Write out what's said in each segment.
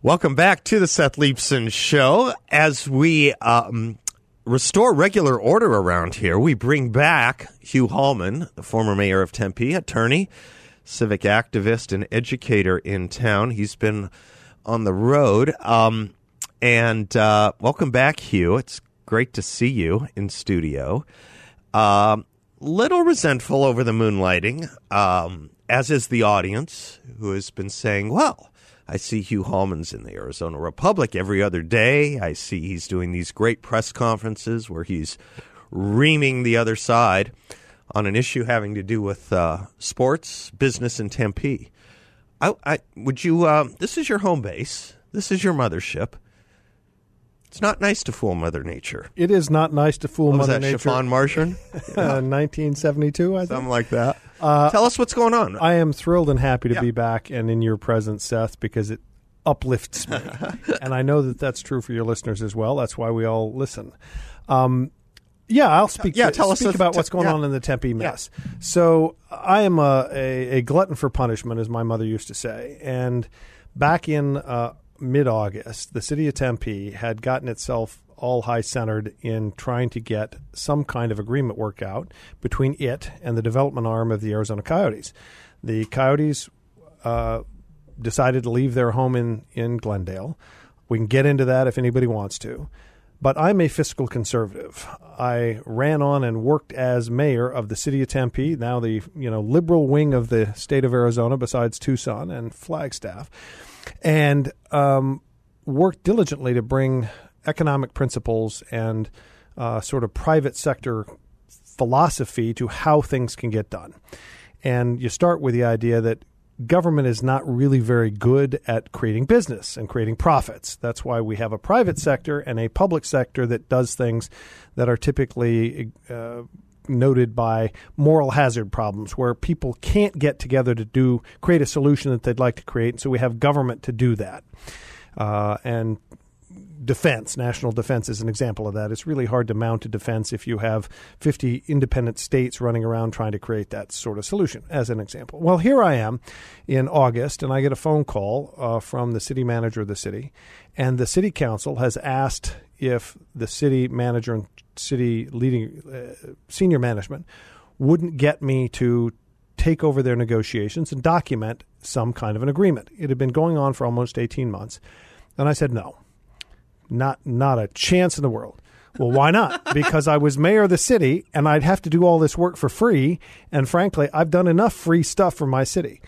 Welcome back to the Seth Leibsohn Show. As we um, restore regular order around here, we bring back Hugh Hallman, the former mayor of Tempe, attorney, civic activist, and educator in town. He's been on the road. Um, and uh, welcome back, Hugh. It's great to see you in studio. Um, little resentful over the moonlighting, um, as is the audience, who has been saying, well, I see Hugh Hallman's in the Arizona Republic every other day. I see he's doing these great press conferences where he's reaming the other side on an issue having to do with uh, sports, business, and Tempe. I, I would you? Uh, this is your home base. This is your mothership. It's not nice to fool Mother Nature. It is not nice to fool What was that, Nature. Chiffon margarine? Uh, 1972, I think. Something like that. Tell us what's going on. I am thrilled and happy to Yeah. be back and in your presence, Seth, because it uplifts me. and I know that that's true for your listeners as well. That's why we all listen. Um, yeah, I'll speak. Yeah, to- tell us speak the- about what's going yeah. on in the Tempe mess. So I am a, a, a glutton for punishment, as my mother used to say. And back in uh, mid August, the city of Tempe had gotten itself all high centered in trying to get some kind of agreement worked out between it and the development arm of the Arizona Coyotes. The Coyotes uh, decided to leave their home in, in Glendale. We can get into that if anybody wants to. But I'm a fiscal conservative. I ran on and worked as mayor of the city of Tempe, now the you know liberal wing of the state of Arizona, besides Tucson and Flagstaff, and um, worked diligently to bring economic principles and uh, sort of private sector philosophy to how things can get done. And you start with the idea that government is not really very good at creating business and creating profits. That's why we have a private sector and a public sector that does things that are typically uh, noted by moral hazard problems where people can't get together to do create a solution that they'd like to create. And so we have government to do that. Uh, and defense, national defense is an example of that. It's really hard to mount a defense if you have 50 independent states running around trying to create that sort of solution, as an example. Well, here I am in August, and I get a phone call uh, from the city manager of the city, and the city council has asked if the city manager and city leading uh, senior management wouldn't get me to take over their negotiations and document some kind of an agreement. It had been going on for almost 18 months. And I said, no, not not a chance in the world. Well, why not? because I was mayor of the city and I'd have to do all this work for free. And frankly, I've done enough free stuff for my city.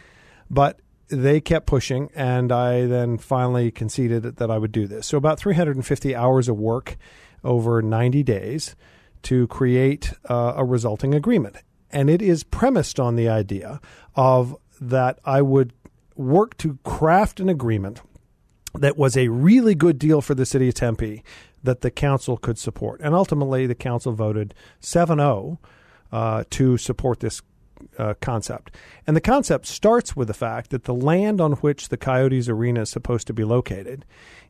But they kept pushing, and I then finally conceded that I would do this. So, about 350 hours of work over 90 days to create uh, a resulting agreement. And it is premised on the idea of that I would work to craft an agreement that was a really good deal for the city of Tempe that the council could support. And ultimately, the council voted 7 0 uh, to support this uh, concept. And the concept starts with the fact that the land on which the Coyotes Arena is supposed to be located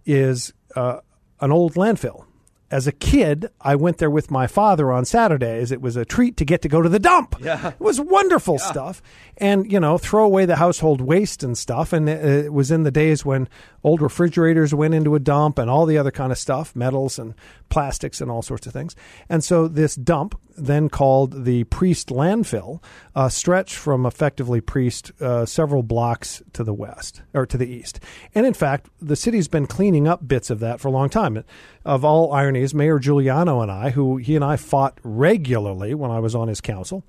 is uh, an old landfill. As a kid, I went there with my father on Saturdays. It was a treat to get to go to the dump. Yeah. It was wonderful stuff. And, you know, throw away the household waste and stuff. And it, it was in the days when old refrigerators went into a dump and all the other kind of stuff, metals and plastics and all sorts of things. And so this dump, then called the Priest Landfill, uh, stretched from effectively Priest uh, several blocks to the west or to the east. And in fact, the city's been cleaning up bits of that for a long time. Of all ironies, Mayor Giuliano and I, who he and I fought regularly when I was on his council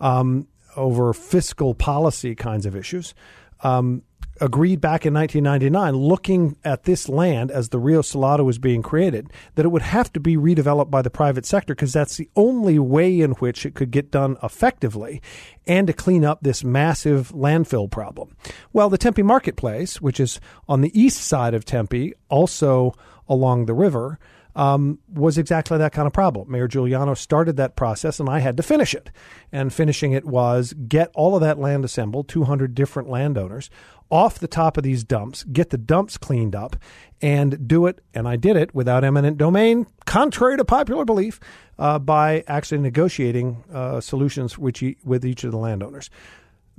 um, over fiscal policy kinds of issues. Um, agreed back in 1999, looking at this land as the Rio Salado was being created, that it would have to be redeveloped by the private sector because that's the only way in which it could get done effectively and to clean up this massive landfill problem. Well, the Tempe Marketplace, which is on the east side of Tempe, also along the river, um, was exactly that kind of problem. Mayor Giuliano started that process, and I had to finish it. And finishing it was get all of that land assembled, 200 different landowners, off the top of these dumps, get the dumps cleaned up, and do it. And I did it without eminent domain, contrary to popular belief, uh, by actually negotiating uh, solutions which, with each of the landowners.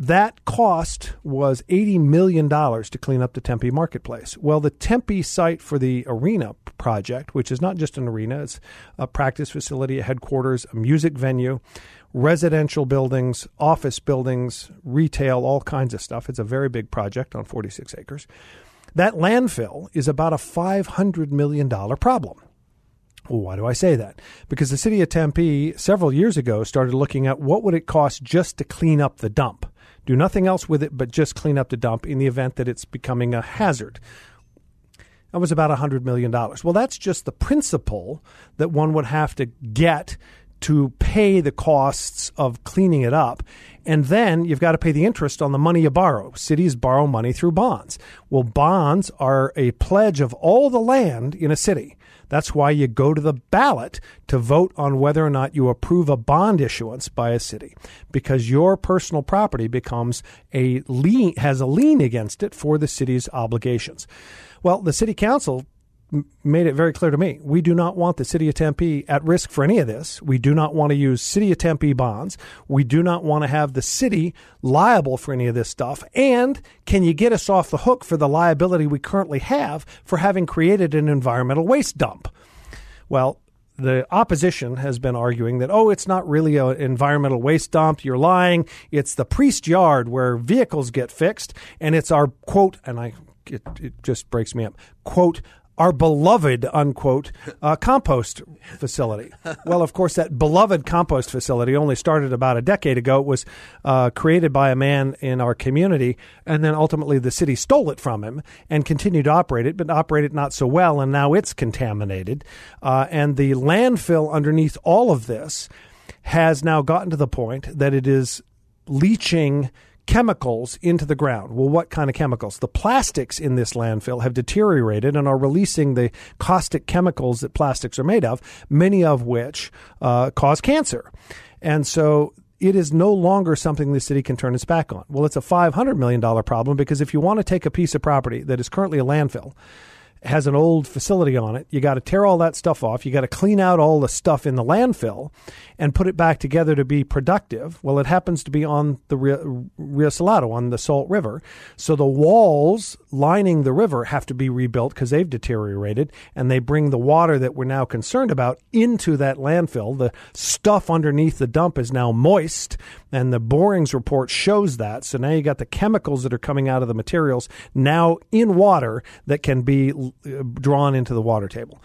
That cost was $80 million to clean up the Tempe marketplace. Well, the Tempe site for the arena project, which is not just an arena, it's a practice facility, a headquarters, a music venue, residential buildings, office buildings, retail, all kinds of stuff. It's a very big project on 46 acres. That landfill is about a $500 million problem. Well, why do I say that? Because the city of Tempe several years ago started looking at what would it cost just to clean up the dump do nothing else with it but just clean up the dump in the event that it's becoming a hazard. That was about $100 million. Well, that's just the principle that one would have to get to pay the costs of cleaning it up. And then you've got to pay the interest on the money you borrow. Cities borrow money through bonds. Well, bonds are a pledge of all the land in a city. That's why you go to the ballot to vote on whether or not you approve a bond issuance by a city, because your personal property becomes a lien, has a lien against it for the city's obligations. Well, the city council made it very clear to me. We do not want the city of Tempe at risk for any of this. We do not want to use city of Tempe bonds. We do not want to have the city liable for any of this stuff. And can you get us off the hook for the liability we currently have for having created an environmental waste dump? Well, the opposition has been arguing that, oh, it's not really an environmental waste dump. You're lying. It's the priest yard where vehicles get fixed. And it's our quote, and I, it, it just breaks me up, quote, our beloved unquote uh, compost facility. well, of course, that beloved compost facility only started about a decade ago. It was uh, created by a man in our community, and then ultimately the city stole it from him and continued to operate it, but operate it not so well, and now it's contaminated. Uh, and the landfill underneath all of this has now gotten to the point that it is leaching chemicals into the ground. Well, what kind of chemicals? The plastics in this landfill have deteriorated and are releasing the caustic chemicals that plastics are made of, many of which uh, cause cancer. And so it is no longer something the city can turn its back on. Well, it's a $500 million problem because if you want to take a piece of property that is currently a landfill, has an old facility on it. You got to tear all that stuff off. You got to clean out all the stuff in the landfill and put it back together to be productive. Well, it happens to be on the Rio, Rio Salado, on the Salt River. So the walls lining the river have to be rebuilt because they've deteriorated and they bring the water that we're now concerned about into that landfill. The stuff underneath the dump is now moist and the borings report shows that. So now you got the chemicals that are coming out of the materials now in water that can be drawn into the water table.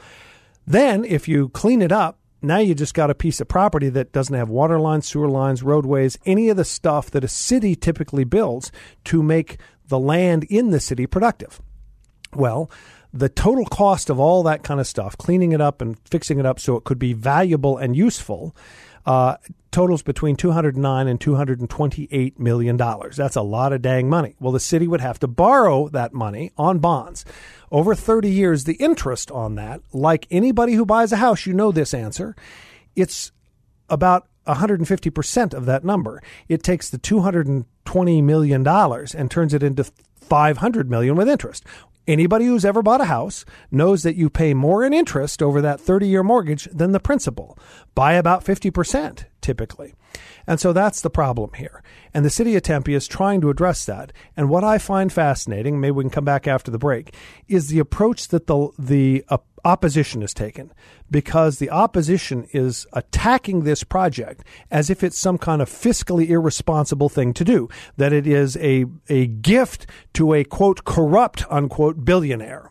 Then, if you clean it up, now you just got a piece of property that doesn't have water lines, sewer lines, roadways, any of the stuff that a city typically builds to make the land in the city productive. Well, the total cost of all that kind of stuff, cleaning it up and fixing it up so it could be valuable and useful, uh, totals between 209 and 228 million dollars. That's a lot of dang money. Well, the city would have to borrow that money on bonds. Over 30 years, the interest on that, like anybody who buys a house, you know this answer. It's about 150% of that number. It takes the 220 million dollars and turns it into 500 million with interest. Anybody who's ever bought a house knows that you pay more in interest over that 30 year mortgage than the principal by about 50% typically. And so that's the problem here. And the city of Tempe is trying to address that. And what I find fascinating, maybe we can come back after the break, is the approach that the the uh, opposition is taken because the opposition is attacking this project as if it's some kind of fiscally irresponsible thing to do, that it is a a gift to a quote corrupt unquote billionaire.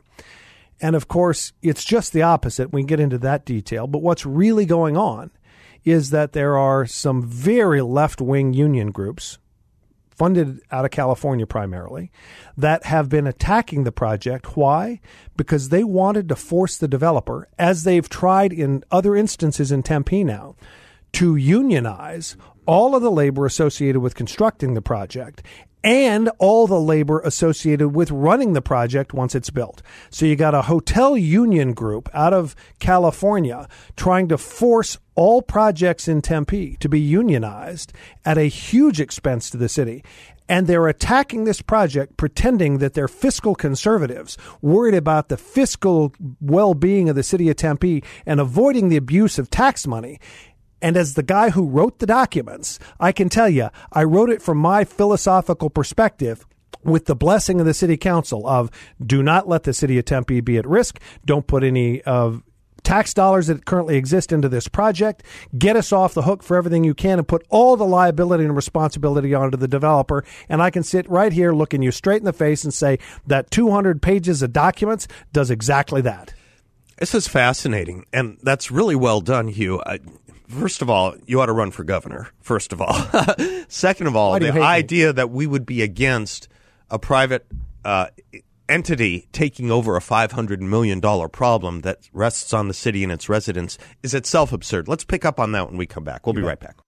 And of course, it's just the opposite. We can get into that detail. But what's really going on is that there are some very left wing union groups, funded out of California primarily, that have been attacking the project. Why? Because they wanted to force the developer, as they've tried in other instances in Tempe now, to unionize all of the labor associated with constructing the project and all the labor associated with running the project once it's built. So you got a hotel union group out of California trying to force all projects in Tempe to be unionized at a huge expense to the city. And they're attacking this project pretending that they're fiscal conservatives, worried about the fiscal well being of the city of Tempe and avoiding the abuse of tax money. And as the guy who wrote the documents, I can tell you, I wrote it from my philosophical perspective with the blessing of the city council of do not let the city of Tempe be at risk. Don't put any of tax dollars that currently exist into this project. Get us off the hook for everything you can and put all the liability and responsibility onto the developer. And I can sit right here looking you straight in the face and say that 200 pages of documents does exactly that. This is fascinating, and that's really well done, Hugh. I, first of all, you ought to run for governor. First of all, second of all, the idea me? that we would be against a private uh, entity taking over a five hundred million dollar problem that rests on the city and its residents is itself absurd. Let's pick up on that when we come back. We'll you be bet. right back.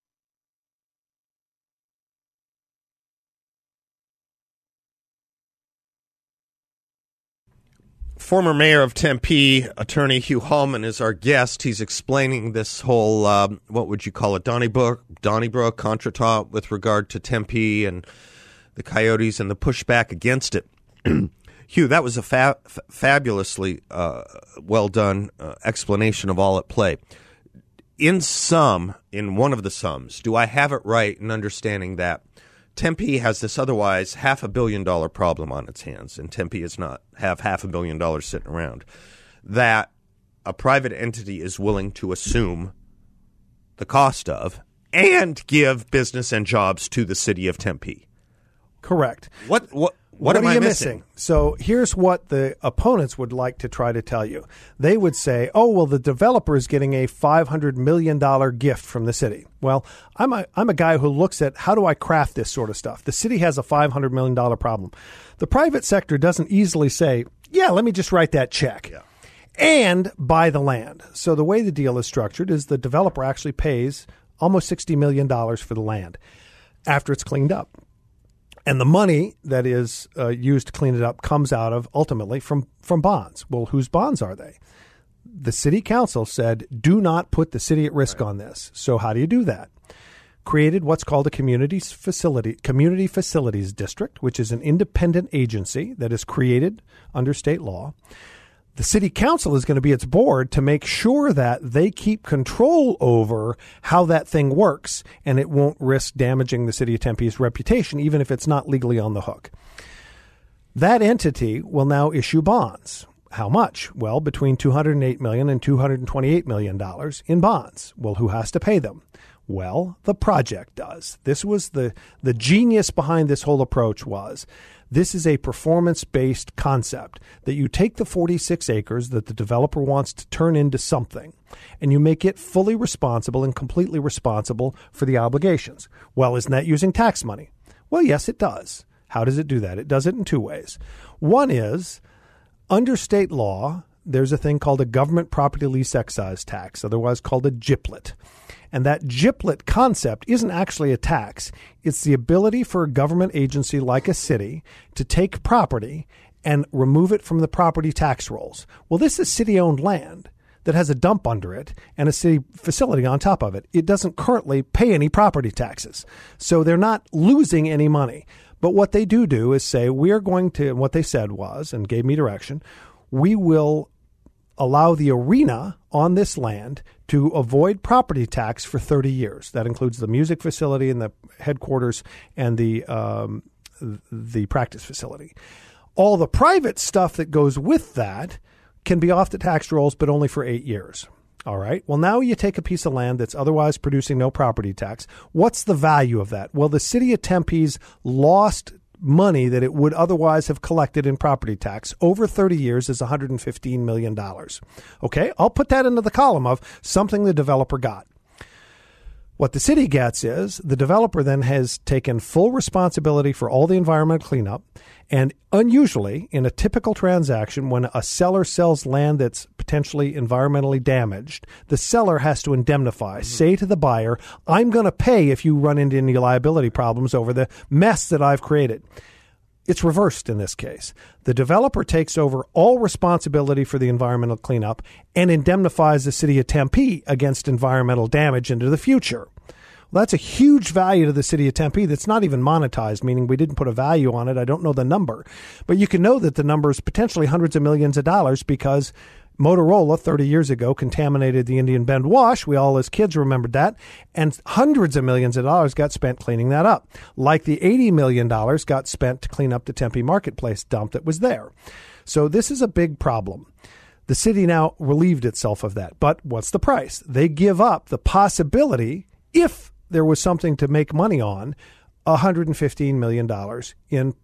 Former mayor of Tempe, attorney Hugh Hallman, is our guest. He's explaining this whole, um, what would you call it, Donnybrook, Donnybrook contretemps with regard to Tempe and the Coyotes and the pushback against it. Hugh, that was a fa- f- fabulously uh, well done uh, explanation of all at play. In sum, in one of the sums, do I have it right in understanding that Tempe has this otherwise half a billion dollar problem on its hands, and Tempe is not have half a billion dollars sitting around. That a private entity is willing to assume the cost of and give business and jobs to the city of Tempe. Correct. What what what, what are you missing? missing? So here's what the opponents would like to try to tell you. They would say, "Oh, well, the developer is getting a 500 million dollar gift from the city." Well, I'm a I'm a guy who looks at how do I craft this sort of stuff. The city has a 500 million dollar problem. The private sector doesn't easily say, "Yeah, let me just write that check." Yeah. And buy the land. So the way the deal is structured is the developer actually pays almost $60 million for the land after it's cleaned up and the money that is uh, used to clean it up comes out of ultimately from from bonds. Well, whose bonds are they? The city council said, "Do not put the city at risk right. on this." So how do you do that? Created what's called a community facility community facilities district, which is an independent agency that is created under state law the city council is going to be its board to make sure that they keep control over how that thing works and it won't risk damaging the city of Tempe's reputation, even if it's not legally on the hook. That entity will now issue bonds. How much? Well, between $208 million and $228 million in bonds. Well, who has to pay them? Well, the project does. This was the, the genius behind this whole approach was this is a performance based concept that you take the 46 acres that the developer wants to turn into something and you make it fully responsible and completely responsible for the obligations. Well, isn't that using tax money? Well, yes, it does. How does it do that? It does it in two ways. One is under state law, there's a thing called a government property lease excise tax, otherwise called a GPLET. And that GPLET concept isn't actually a tax. It's the ability for a government agency like a city to take property and remove it from the property tax rolls. Well, this is city owned land that has a dump under it and a city facility on top of it. It doesn't currently pay any property taxes. So they're not losing any money. But what they do do is say, we are going to, and what they said was, and gave me direction, we will allow the arena on this land to avoid property tax for 30 years. That includes the music facility and the headquarters and the um, the practice facility. All the private stuff that goes with that can be off the tax rolls, but only for eight years. All right. Well, now you take a piece of land that's otherwise producing no property tax. What's the value of that? Well, the city of Tempe's lost money that it would otherwise have collected in property tax over 30 years is $115 million. Okay, I'll put that into the column of something the developer got. What the city gets is the developer then has taken full responsibility for all the environmental cleanup. And unusually, in a typical transaction, when a seller sells land that's potentially environmentally damaged, the seller has to indemnify, mm-hmm. say to the buyer, I'm going to pay if you run into any liability problems over the mess that I've created. It's reversed in this case. The developer takes over all responsibility for the environmental cleanup and indemnifies the city of Tempe against environmental damage into the future. Well, that's a huge value to the city of Tempe that's not even monetized, meaning we didn't put a value on it. I don't know the number. But you can know that the number is potentially hundreds of millions of dollars because Motorola 30 years ago contaminated the Indian Bend Wash. We all, as kids, remembered that. And hundreds of millions of dollars got spent cleaning that up. Like the $80 million got spent to clean up the Tempe Marketplace dump that was there. So this is a big problem. The city now relieved itself of that. But what's the price? They give up the possibility, if there was something to make money on, $115 million in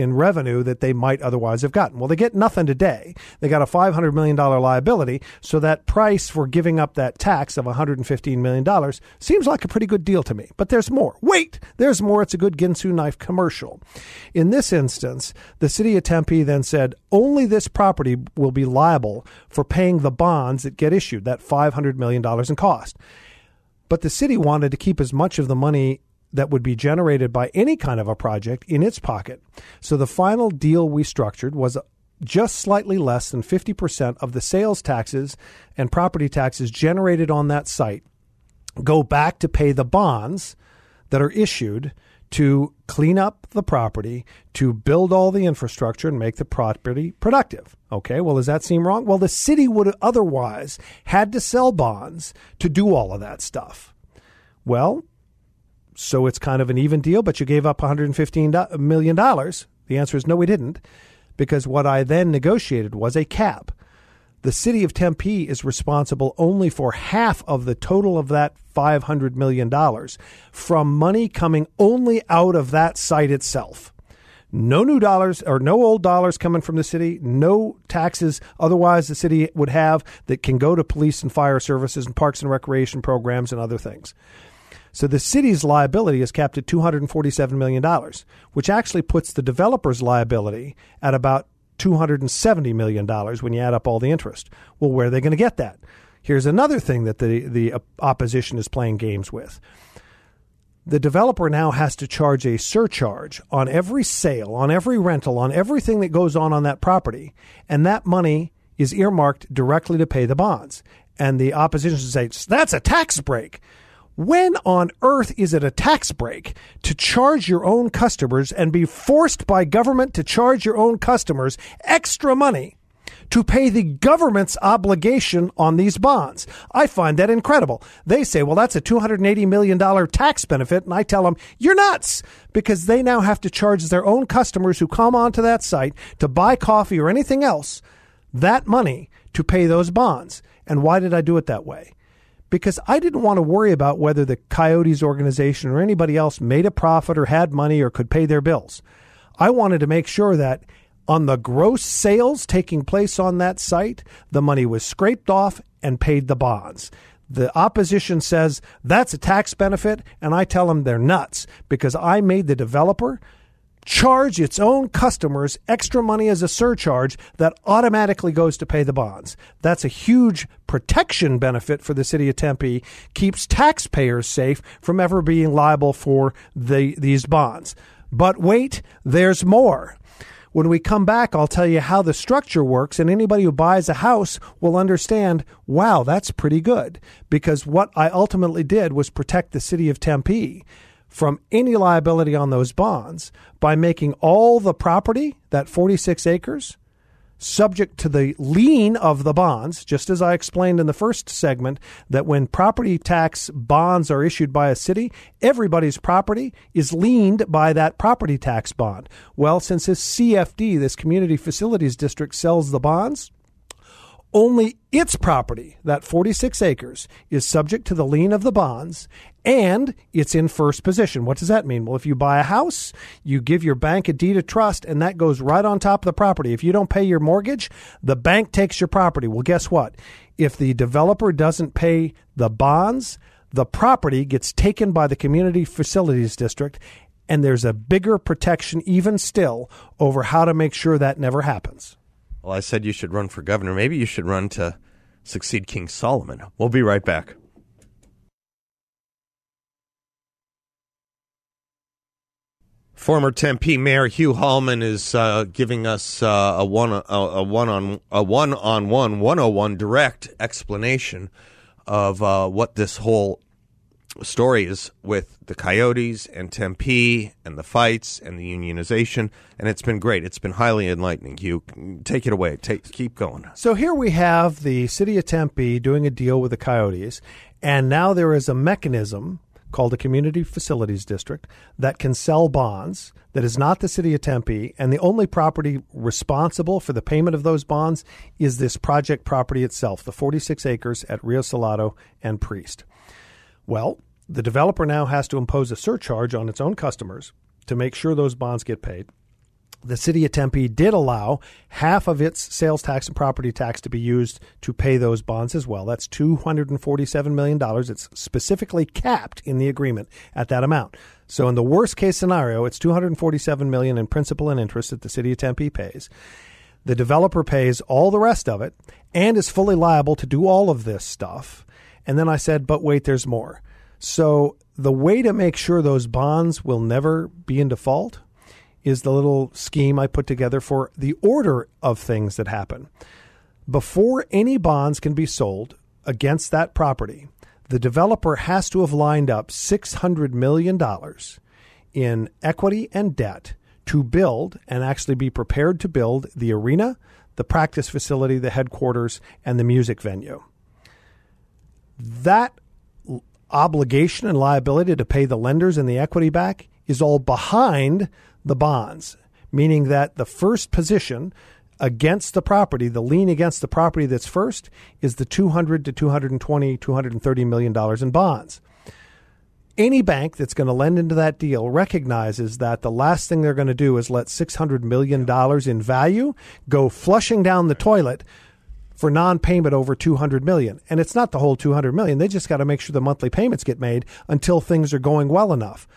in revenue that they might otherwise have gotten. Well, they get nothing today. They got a $500 million liability, so that price for giving up that tax of $115 million seems like a pretty good deal to me. But there's more. Wait, there's more. It's a good Ginsu knife commercial. In this instance, the city of Tempe then said only this property will be liable for paying the bonds that get issued, that $500 million in cost. But the city wanted to keep as much of the money that would be generated by any kind of a project in its pocket. So the final deal we structured was just slightly less than 50% of the sales taxes and property taxes generated on that site go back to pay the bonds that are issued to clean up the property, to build all the infrastructure and make the property productive. Okay, well, does that seem wrong? Well, the city would otherwise had to sell bonds to do all of that stuff. Well, so it's kind of an even deal, but you gave up $115 million. The answer is no, we didn't, because what I then negotiated was a cap. The city of Tempe is responsible only for half of the total of that $500 million from money coming only out of that site itself. No new dollars or no old dollars coming from the city, no taxes otherwise the city would have that can go to police and fire services and parks and recreation programs and other things. So the city's liability is capped at $247 million, which actually puts the developer's liability at about $270 million when you add up all the interest. Well, where are they going to get that? Here's another thing that the, the opposition is playing games with. The developer now has to charge a surcharge on every sale, on every rental, on everything that goes on on that property, and that money is earmarked directly to pay the bonds. And the opposition says that's a tax break. When on earth is it a tax break to charge your own customers and be forced by government to charge your own customers extra money to pay the government's obligation on these bonds? I find that incredible. They say, well, that's a $280 million tax benefit. And I tell them, you're nuts because they now have to charge their own customers who come onto that site to buy coffee or anything else that money to pay those bonds. And why did I do it that way? Because I didn't want to worry about whether the Coyotes organization or anybody else made a profit or had money or could pay their bills. I wanted to make sure that on the gross sales taking place on that site, the money was scraped off and paid the bonds. The opposition says that's a tax benefit, and I tell them they're nuts because I made the developer charge its own customers extra money as a surcharge that automatically goes to pay the bonds. That's a huge protection benefit for the city of Tempe, keeps taxpayers safe from ever being liable for the, these bonds. But wait, there's more. When we come back, I'll tell you how the structure works, and anybody who buys a house will understand wow, that's pretty good. Because what I ultimately did was protect the city of Tempe from any liability on those bonds by making all the property, that 46 acres, subject to the lien of the bonds, just as I explained in the first segment, that when property tax bonds are issued by a city, everybody's property is liened by that property tax bond. Well, since this CFD, this Community Facilities District, sells the bonds, only its property, that 46 acres, is subject to the lien of the bonds and it's in first position. What does that mean? Well, if you buy a house, you give your bank a deed of trust and that goes right on top of the property. If you don't pay your mortgage, the bank takes your property. Well, guess what? If the developer doesn't pay the bonds, the property gets taken by the Community Facilities District, and there's a bigger protection, even still, over how to make sure that never happens. Well, I said you should run for governor. Maybe you should run to succeed King Solomon. We'll be right back. Former Tempe Mayor Hugh Hallman is uh, giving us uh, a one a, a, one on a one on one 101 direct explanation of uh, what this whole story is with the Coyotes and Tempe and the fights and the unionization, and it's been great. It's been highly enlightening. You take it away. Take keep going. So here we have the city of Tempe doing a deal with the Coyotes, and now there is a mechanism called a Community Facilities District that can sell bonds that is not the city of Tempe, and the only property responsible for the payment of those bonds is this project property itself, the 46 acres at Rio Salado and Priest. Well, the developer now has to impose a surcharge on its own customers to make sure those bonds get paid the city of Tempe did allow half of its sales tax and property tax to be used to pay those bonds as well. That's $247 million. It's specifically capped in the agreement at that amount. So in the worst case scenario, it's 247 million in principal and interest that the city of Tempe pays. The developer pays all the rest of it and is fully liable to do all of this stuff. And then I said, but wait, there's more. So the way to make sure those bonds will never be in default is the little scheme I put together for the order of things that happen. Before any bonds can be sold against that property, the developer has to have lined up $600 million in equity and debt to build and actually be prepared to build the arena, the practice facility, the headquarters, and the music venue. That obligation and liability to pay the lenders and the equity back is all behind the bonds, meaning that the first position against the property, the lien against the property that's first, is the 200 to 220, 230 million dollars in bonds. Any bank that's going to lend into that deal recognizes that the last thing they're going to do is let $600 million in value go flushing down the toilet for non-payment over 200 million. And it's not the whole 200 million. They just got to make sure the monthly payments get made until things are going well enough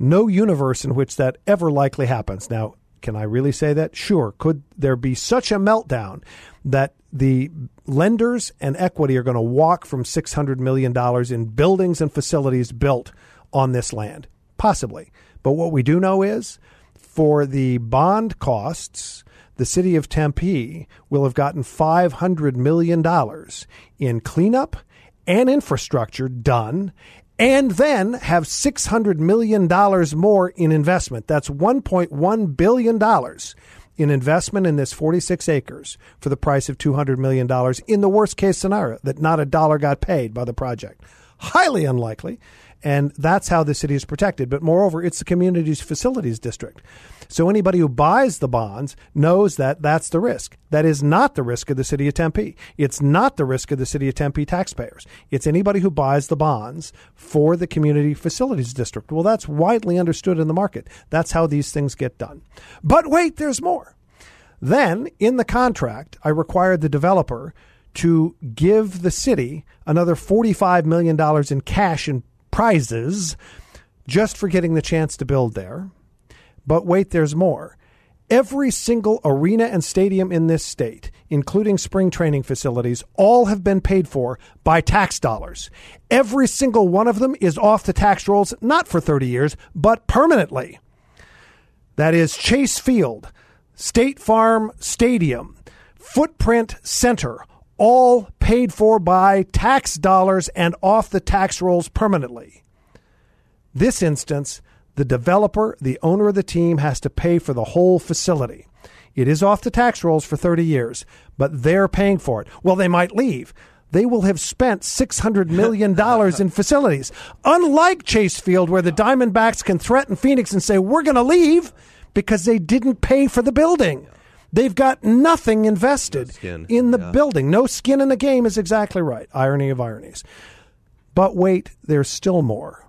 no universe in which that ever likely happens. Now, can I really say that? Sure. Could there be such a meltdown that the lenders and equity are going to walk from $600 million in buildings and facilities built on this land? Possibly. But what we do know is for the bond costs, the city of Tempe will have gotten $500 million in cleanup and infrastructure done and then have $600 million more in investment. That's $1.1 billion in investment in this 46 acres for the price of $200 million in the worst case scenario that not a dollar got paid by the project. Highly unlikely. And that's how the city is protected. But moreover, it's the community's facilities district. So anybody who buys the bonds knows that that's the risk. That is not the risk of the city of Tempe. It's not the risk of the city of Tempe taxpayers. It's anybody who buys the bonds for the community facilities district. Well, that's widely understood in the market. That's how these things get done. But wait, there's more. Then in the contract, I required the developer to give the city another $45 million in cash in prizes just for getting the chance to build there. But wait, there's more. Every single arena and stadium in this state, including spring training facilities, all have been paid for by tax dollars. Every single one of them is off the tax rolls, not for 30 years, but permanently. That is Chase Field, State Farm Stadium, Footprint Center, all paid for by tax dollars and off the tax rolls permanently. This instance, the developer, the owner of the team, has to pay for the whole facility. It is off the tax rolls for 30 years, but they're paying for it. Well, they might leave. They will have spent $600 million in facilities. Unlike Chase Field, where the Diamondbacks can threaten Phoenix and say, we're going to leave because they didn't pay for the building. They've got nothing invested no in the yeah. building. No skin in the game is exactly right. Irony of ironies. But wait, there's still more.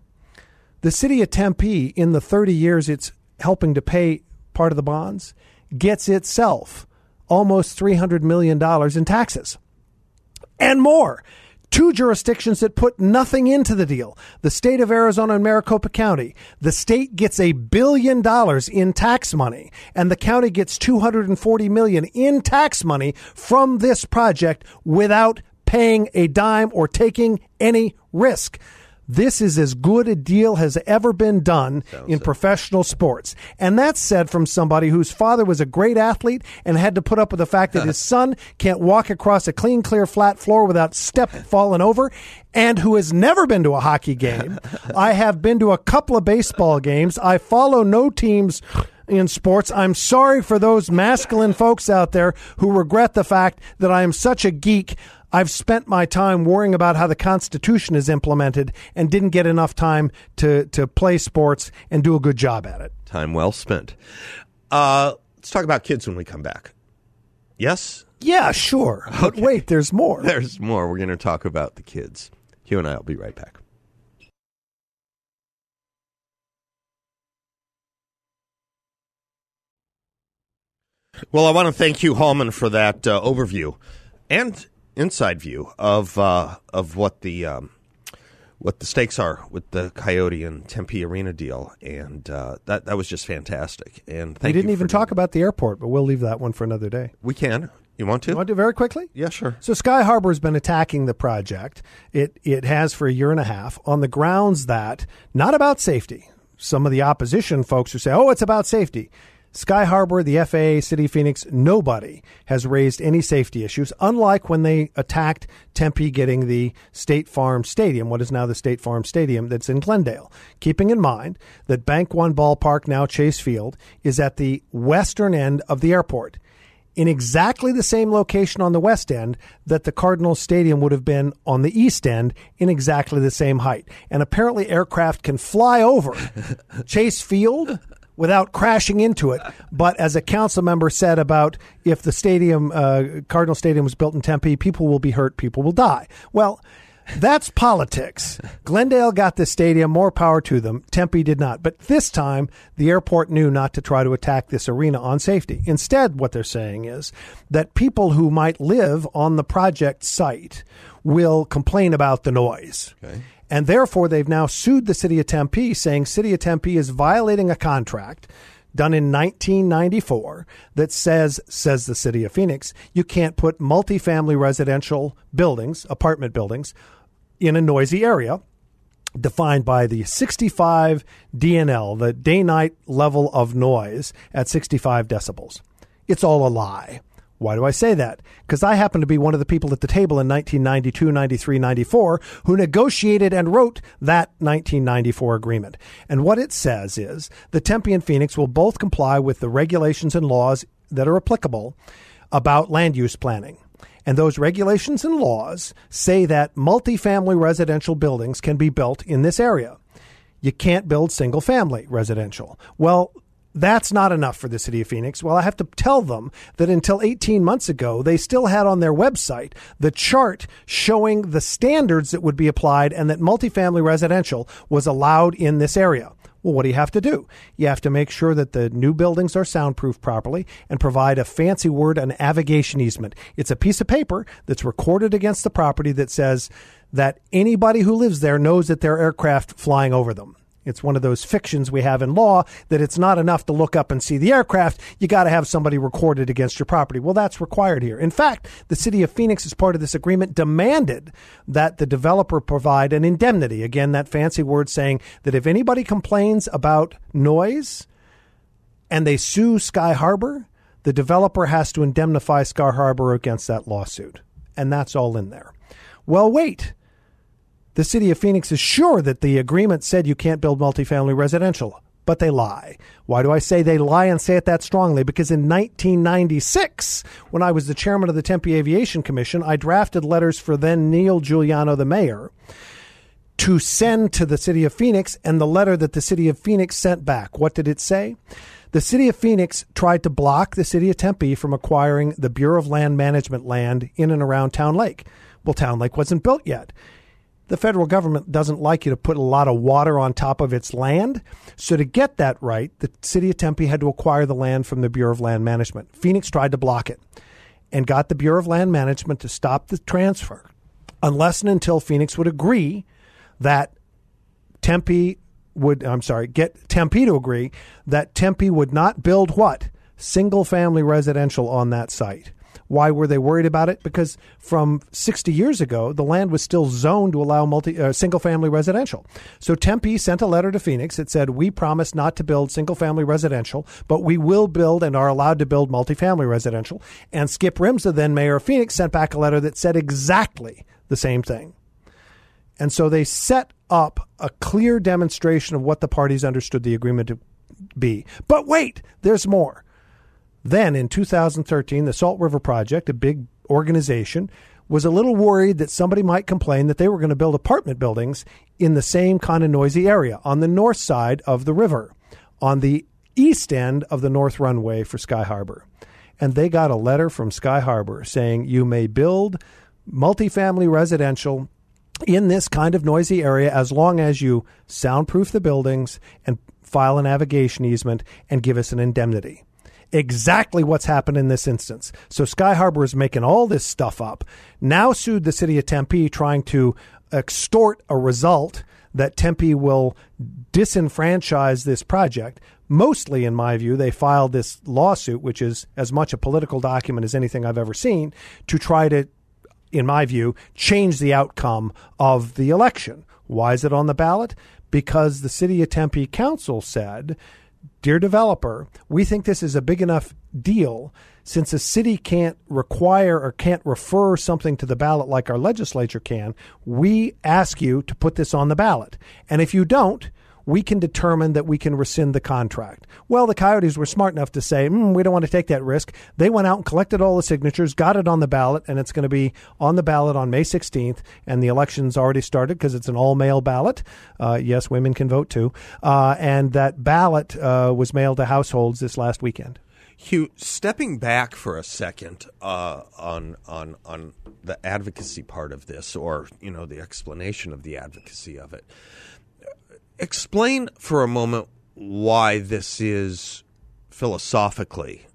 The city of Tempe, in the 30 years it's helping to pay part of the bonds, gets itself almost $300 million in taxes and more. Two jurisdictions that put nothing into the deal the state of Arizona and Maricopa County. The state gets a billion dollars in tax money, and the county gets 240 million in tax money from this project without paying a dime or taking any risk. This is as good a deal has ever been done in professional sports. And that's said from somebody whose father was a great athlete and had to put up with the fact that his son can't walk across a clean, clear, flat floor without step falling over and who has never been to a hockey game. I have been to a couple of baseball games. I follow no teams in sports. I'm sorry for those masculine folks out there who regret the fact that I am such a geek. I've spent my time worrying about how the Constitution is implemented and didn't get enough time to, to play sports and do a good job at it. Time well spent. Uh, let's talk about kids when we come back. Yes? Yeah, sure. But wait, there's more. There's more. We're going to talk about the kids. Hugh and I will be right back. Well, I want to thank Hugh Hallman for that uh, overview and inside view of uh, of what the um, what the stakes are with the Coyote and Tempe Arena deal, and uh, that that was just fantastic. And thank we didn't even talk doing- about the airport, but we'll leave that one for another day. We can. You want to? You want to it very quickly? yeah, sure. So Sky Harbor has been attacking the project. It it has for a year and a half on the grounds that not about safety. Some of the opposition folks who say, "Oh, it's about safety." Sky Harbor, the FAA, City Phoenix, nobody has raised any safety issues, unlike when they attacked Tempe getting the State Farm Stadium, what is now the State Farm Stadium that's in Glendale. Keeping in mind that Bank One Ballpark, now Chase Field, is at the western end of the airport in exactly the same location on the west end that the Cardinals Stadium would have been on the east end in exactly the same height. And apparently, aircraft can fly over Chase Field without crashing into it. But as a council member said about if the stadium, uh, Cardinal Stadium, was built in Tempe, people will be hurt, people will die. Well, that's politics. Glendale got the stadium, more power to them. Tempe did not. But this time, the airport knew not to try to attack this arena on safety. Instead, what they're saying is that people who might live on the project site will complain about the noise. And therefore, they've now sued the city of Tempe, saying City of Tempe is violating a contract done in 1994 that says, says the city of Phoenix, you can't put multifamily residential buildings, apartment buildings, in a noisy area defined by the 65 DNL, the day night level of noise at 65 decibels. It's all a lie. Why do I say that? Because I happen to be one of the people at the table in 1992, 93, 94 who negotiated and wrote that 1994 agreement. And what it says is the Tempe and Phoenix will both comply with the regulations and laws that are applicable about land use planning. And those regulations and laws say that multifamily residential buildings can be built in this area. You can't build single family residential. Well, that's not enough for the city of Phoenix. Well, I have to tell them that until 18 months ago, they still had on their website the chart showing the standards that would be applied and that multifamily residential was allowed in this area. Well, what do you have to do? You have to make sure that the new buildings are soundproof properly and provide a fancy word, an avigation easement. It's a piece of paper that's recorded against the property that says that anybody who lives there knows that there are aircraft flying over them. It's one of those fictions we have in law that it's not enough to look up and see the aircraft. You got to have somebody recorded against your property. Well, that's required here. In fact, the city of Phoenix, as part of this agreement, demanded that the developer provide an indemnity. Again, that fancy word saying that if anybody complains about noise and they sue Sky Harbor, the developer has to indemnify Sky Harbor against that lawsuit. And that's all in there. Well, wait the city of Phoenix is sure that the agreement said you can't build multifamily residential, but they lie. Why do I say they lie and say it that strongly? Because in 1996, when I was the chairman of the Tempe Aviation Commission, I drafted letters for then Neil Giuliano, the mayor, to send to the city of Phoenix, and the letter that the city of Phoenix sent back. What did it say? The city of Phoenix tried to block the city of Tempe from acquiring the Bureau of Land Management land in and around Town Lake. Well, Town Lake wasn't built yet the federal government doesn't like you to put a lot of water on top of its land. So to get that right, the city of Tempe had to acquire the land from the Bureau of Land Management. Phoenix tried to block it and got the Bureau of Land Management to stop the transfer. unless and until Phoenix would agree that Tempe would, I'm sorry, get Tempe to agree that Tempe would not build what? Single family residential on that site. Why were they worried about it? Because from 60 years ago, the land was still zoned to allow multi uh, single family residential. So Tempe sent a letter to Phoenix that said, "We promise not to build single family residential, but we will build and are allowed to build multifamily residential." And Skip Rimsza, then mayor of Phoenix, sent back a letter that said exactly the same thing. And so they set up a clear demonstration of what the parties understood the agreement to be. But wait, there's more. Then in 2013, the Salt River Project, a big organization, was a little worried that somebody might complain that they were going to build apartment buildings in the same kind of noisy area on the north side of the river, on the east end of the north runway for Sky Harbor. And they got a letter from Sky Harbor saying you may build multifamily residential in this kind of noisy area as long as you soundproof the buildings and file a navigation easement and give us an indemnity exactly what's happened in this instance. So Sky Harbor is making all this stuff up. Now sued the city of Tempe, trying to extort a result that Tempe will disenfranchise this project. Mostly, in my view, they filed this lawsuit, which is as much a political document as anything I've ever seen, to try to, in my view, change the outcome of the election. Why is it on the ballot? Because the city of Tempe council said Dear developer, we think this is a big enough deal since a city can't require or can't refer something to the ballot like our legislature can. We ask you to put this on the ballot. And if you don't, we can determine that we can rescind the contract. Well, the Coyotes were smart enough to say, mm, we don't want to take that risk. They went out and collected all the signatures, got it on the ballot, and it's going to be on the ballot on May 16th. And the election's already started because it's an all mail ballot. Uh, yes, women can vote too. Uh, and that ballot uh, was mailed to households this last weekend. Hugh, stepping back for a second uh, on on on the advocacy part of this, or you know the explanation of the advocacy of it. Explain for a moment why this is philosophically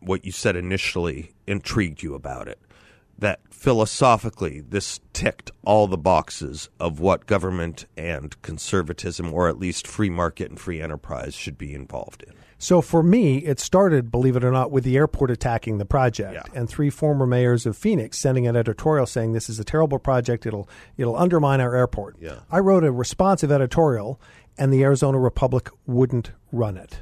what you said initially intrigued you about it. That philosophically, this ticked all the boxes of what government and conservatism, or at least free market and free enterprise, should be involved in. So for me, it started, believe it or not, with the airport attacking the project Yeah. and three former mayors of Phoenix sending an editorial saying this is a terrible project. It'll it'll undermine our airport. Yeah. I wrote a responsive editorial, and the Arizona Republic wouldn't run it.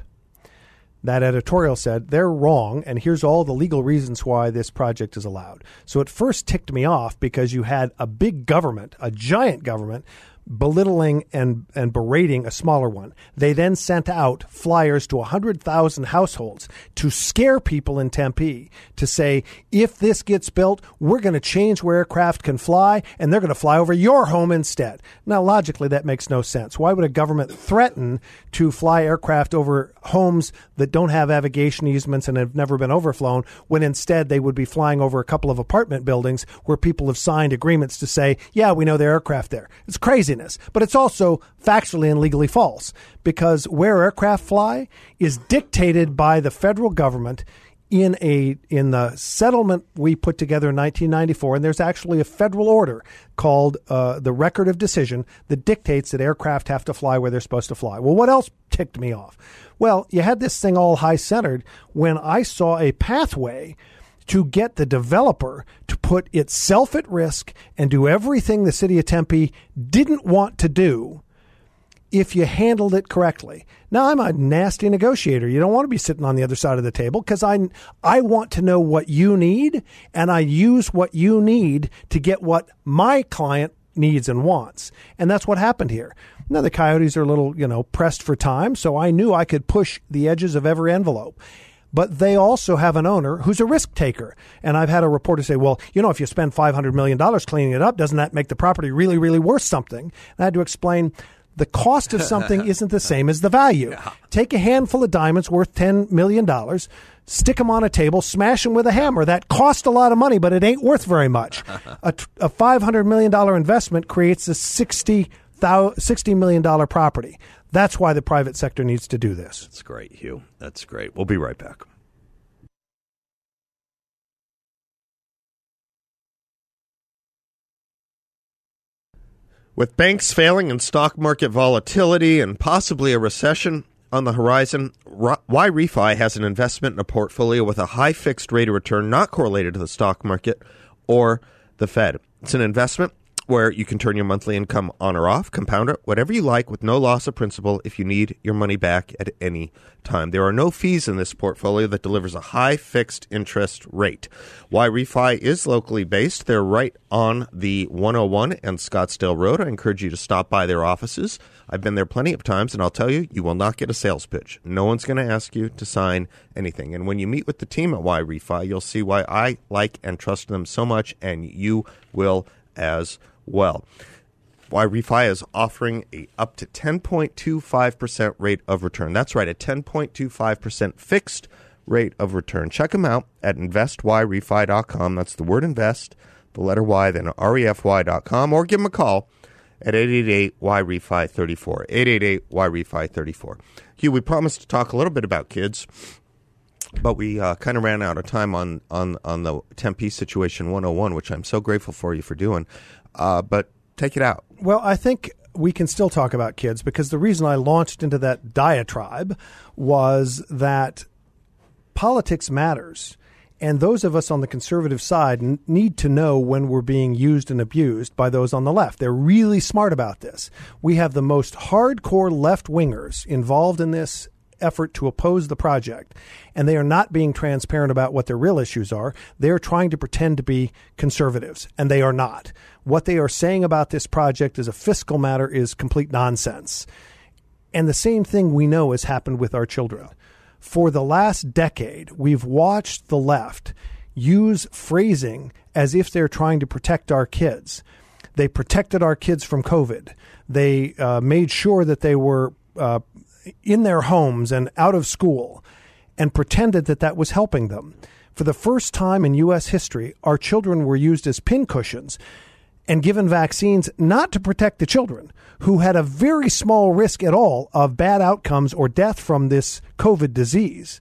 That editorial said they're wrong, and here's all the legal reasons why this project is allowed. So it first ticked me off because you had a big government, a giant government, belittling and, and berating a smaller one. They then sent out flyers to 100,000 households to scare people in Tempe to say, if this gets built, we're going to change where aircraft can fly and they're going to fly over your home instead. Now, logically, that makes no sense. Why would a government threaten to fly aircraft over homes that don't have navigation easements and have never been overflown when instead they would be flying over a couple of apartment buildings where people have signed agreements to say, yeah, we know the aircraft there. It's but it's also factually and legally false because where aircraft fly is dictated by the federal government in a in the settlement we put together in 1994 and there's actually a federal order called uh, the record of decision that dictates that aircraft have to fly where they're supposed to fly. Well what else ticked me off? Well you had this thing all high centered when i saw a pathway to get the developer to put itself at risk and do everything the city of tempe didn't want to do if you handled it correctly. Now I'm a nasty negotiator. You don't want to be sitting on the other side of the table because I I want to know what you need and I use what you need to get what my client needs and wants. And that's what happened here. Now the coyotes are a little, you know, pressed for time, so I knew I could push the edges of every envelope. But they also have an owner who's a risk taker. And I've had a reporter say, well, you know, if you spend $500 million cleaning it up, doesn't that make the property really, really worth something? And I had to explain the cost of something isn't the same as the value. Take a handful of diamonds worth $10 million, stick them on a table, smash them with a hammer. That cost a lot of money, but it ain't worth very much. a, a $500 million investment creates a $60, $60 million property. That's why the private sector needs to do this. That's great, Hugh. That's great. We'll be right back. With banks failing and stock market volatility and possibly a recession on the horizon, YRefy has an investment in a portfolio with a high fixed rate of return not correlated to the stock market or the Fed. It's an investment where you can turn your monthly income on or off, compound it, whatever you like, with no loss of principal if you need your money back at any time. There are no fees in this portfolio that delivers a high fixed interest rate. YRefy is locally based. They're right on the 101 and Scottsdale Road. I encourage you to stop by their offices. I've been there plenty of times, and I'll tell you, you will not get a sales pitch. No one's going to ask you to sign anything. And when you meet with the team at YRefy, you'll see why I like and trust them so much, and you will as well. YRefy is offering a up to 10.25% rate of return. That's right, a 10.25% fixed rate of return. Check them out at investyrefy.com. That's the word invest, the letter Y, then refy.com, or give them a call at 888-YREFI34. 888-YREFI34. Hugh, we promised to talk a little bit about kids, but we uh, kind of ran out of time on, on, on the Tempe Situation 101, which I'm so grateful for you for doing. Uh, but take it out. Well, I think we can still talk about kids because the reason I launched into that diatribe was that politics matters. And those of us on the conservative side n- need to know when we're being used and abused by those on the left. They're really smart about this. We have the most hardcore left wingers involved in this effort to oppose the project, and they are not being transparent about what their real issues are. They're trying to pretend to be conservatives, and they are not. What they are saying about this project as a fiscal matter is complete nonsense. And the same thing we know has happened with our children. For the last decade, we've watched the left use phrasing as if they're trying to protect our kids. They protected our kids from COVID. They uh, made sure that they were uh, in their homes and out of school and pretended that that was helping them. For the first time in U.S. history, our children were used as pincushions and given vaccines not to protect the children who had a very small risk at all of bad outcomes or death from this COVID disease.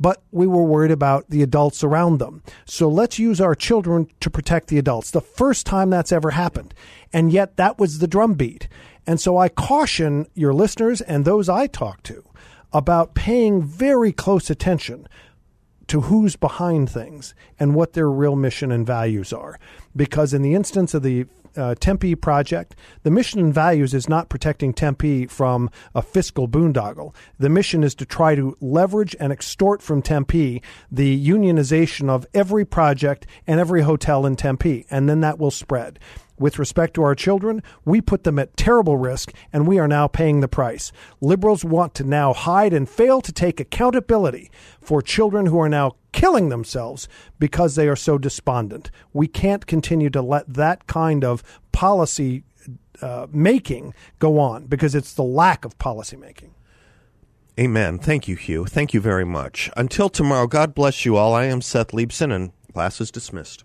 But we were worried about the adults around them. So let's use our children to protect the adults. The first time that's ever happened. And yet that was the drumbeat. And so I caution your listeners and those I talk to about paying very close attention to who's behind things and what their real mission and values are. Because in the instance of the uh, Tempe project, the mission and values is not protecting Tempe from a fiscal boondoggle. The mission is to try to leverage and extort from Tempe the unionization of every project and every hotel in Tempe, and then that will spread with respect to our children, we put them at terrible risk, and we are now paying the price. Liberals want to now hide and fail to take accountability for children who are now killing themselves because they are so despondent. We can't continue to let that kind of policy uh, making go on because it's the lack of policy making. Amen. Thank you, Hugh. Thank you very much. Until tomorrow, God bless you all. I am Seth Leibsohn, and class is dismissed.